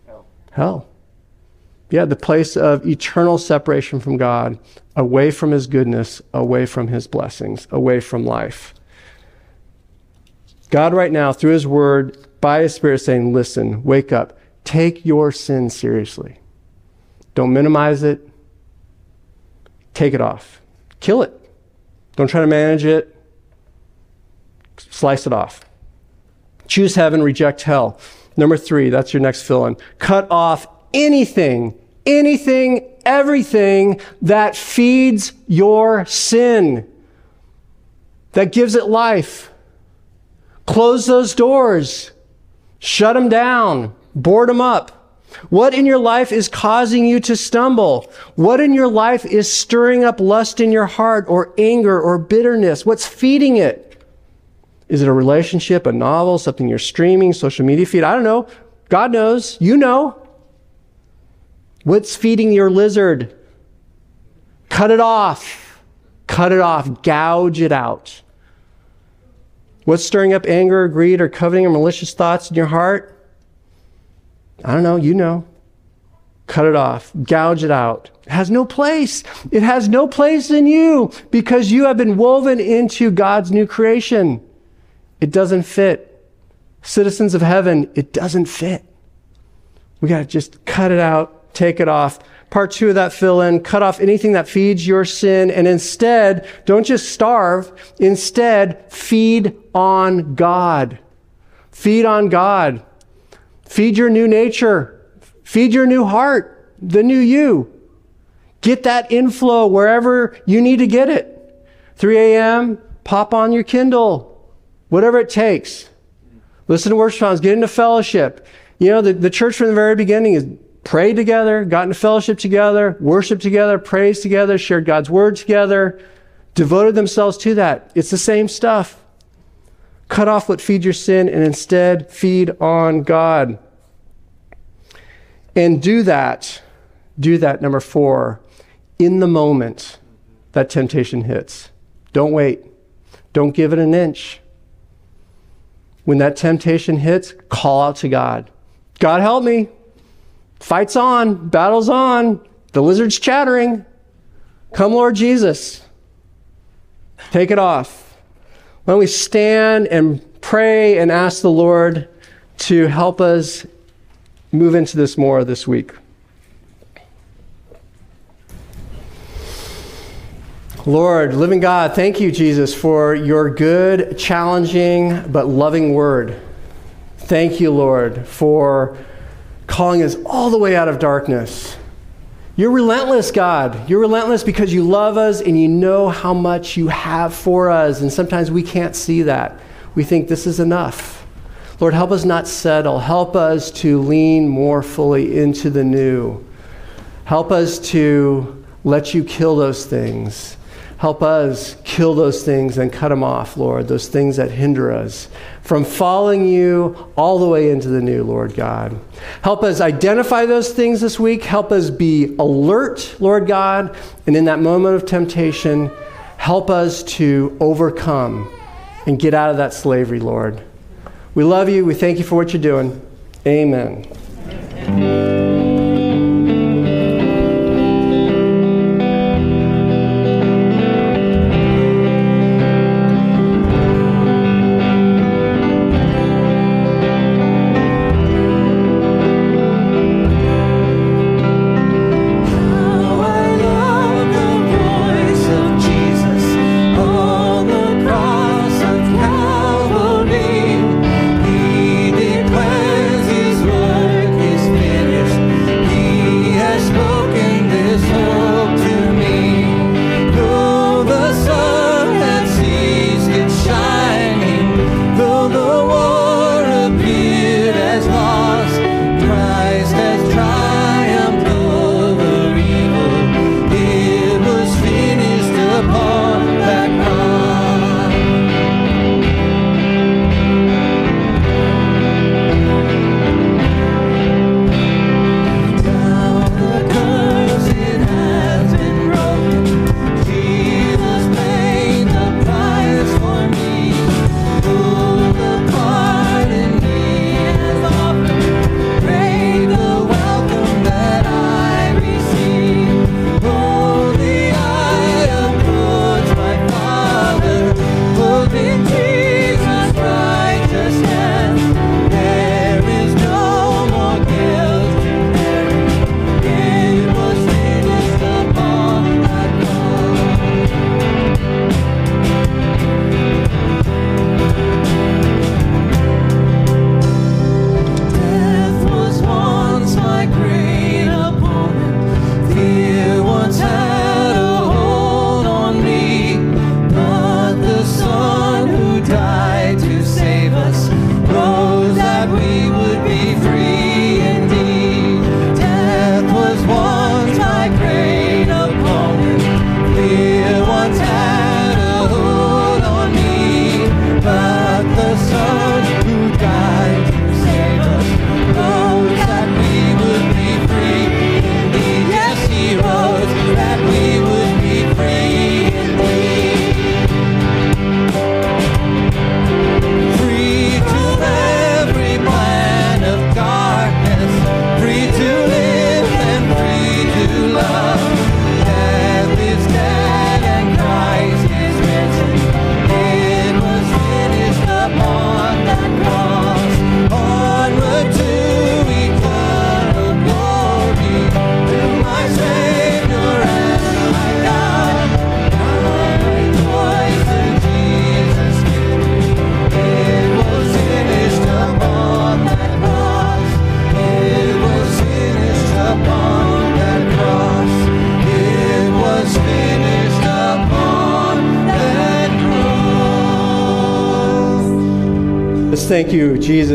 Speaker 5: Hell. Hell. Yeah, the place of eternal separation from God, away from His goodness, away from His blessings, away from life. God, right now, through His Word, by His Spirit, saying, Listen, wake up, take your sin seriously. Don't minimize it, take it off. Kill it. Don't try to manage it. Slice it off. Choose heaven, reject hell. Number three, that's your next fill in. Cut off anything, anything, everything that feeds your sin, that gives it life. Close those doors, shut them down, board them up. What in your life is causing you to stumble? What in your life is stirring up lust in your heart or anger or bitterness? What's feeding it? Is it a relationship, a novel, something you're streaming, social media feed? I don't know. God knows. You know. What's feeding your lizard? Cut it off. Cut it off. Gouge it out. What's stirring up anger, or greed, or coveting, or malicious thoughts in your heart? I don't know, you know. Cut it off, gouge it out. It has no place. It has no place in you because you have been woven into God's new creation. It doesn't fit. citizens of heaven, it doesn't fit. We got to just cut it out, take it off. Part two of that fill in, cut off anything that feeds your sin, and instead, don't just starve, instead, feed on God. Feed on God. Feed your new nature. Feed your new heart, the new you. Get that inflow wherever you need to get it. 3 a.m., pop on your Kindle, whatever it takes. Listen to worship songs, get into fellowship. You know, the, the church from the very beginning is prayed together, got into fellowship together, worshiped together, praised together, shared God's word together, devoted themselves to that. It's the same stuff. Cut off what feeds your sin and instead feed on God. And do that, do that, number four, in the moment that temptation hits. Don't wait. Don't give it an inch. When that temptation hits, call out to God. God help me. Fight's on, battle's on, the lizard's chattering. Come, Lord Jesus. Take it off. Why don't we stand and pray and ask the Lord to help us move into this more this week? Lord, living God, thank you, Jesus, for your good, challenging, but loving word. Thank you, Lord, for calling us all the way out of darkness. You're relentless, God. You're relentless because you love us and you know how much you have for us. And sometimes we can't see that. We think this is enough. Lord, help us not settle. Help us to lean more fully into the new. Help us to let you kill those things Help us kill those things and cut them off, Lord, those things that hinder us from following you all the way into the new, Lord God. Help us identify those things this week. Help us be alert, Lord God. And in that moment of temptation, help us to overcome and get out of that slavery, Lord. We love you. We thank you for what you're doing. Amen.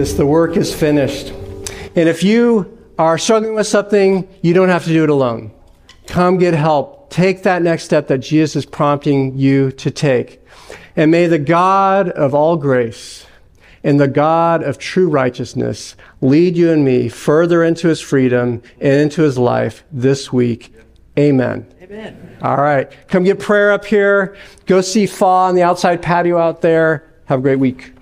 Speaker 5: Jesus. The work is finished. And if you are struggling with something, you don't have to do it alone. Come get help. Take that next step that Jesus is prompting you to take. And may the God of all grace and the God of true righteousness lead you and me further into his freedom and into his life this week. Amen. Amen. All right. Come get prayer up here. Go see Fa on the outside patio out there. Have a great week.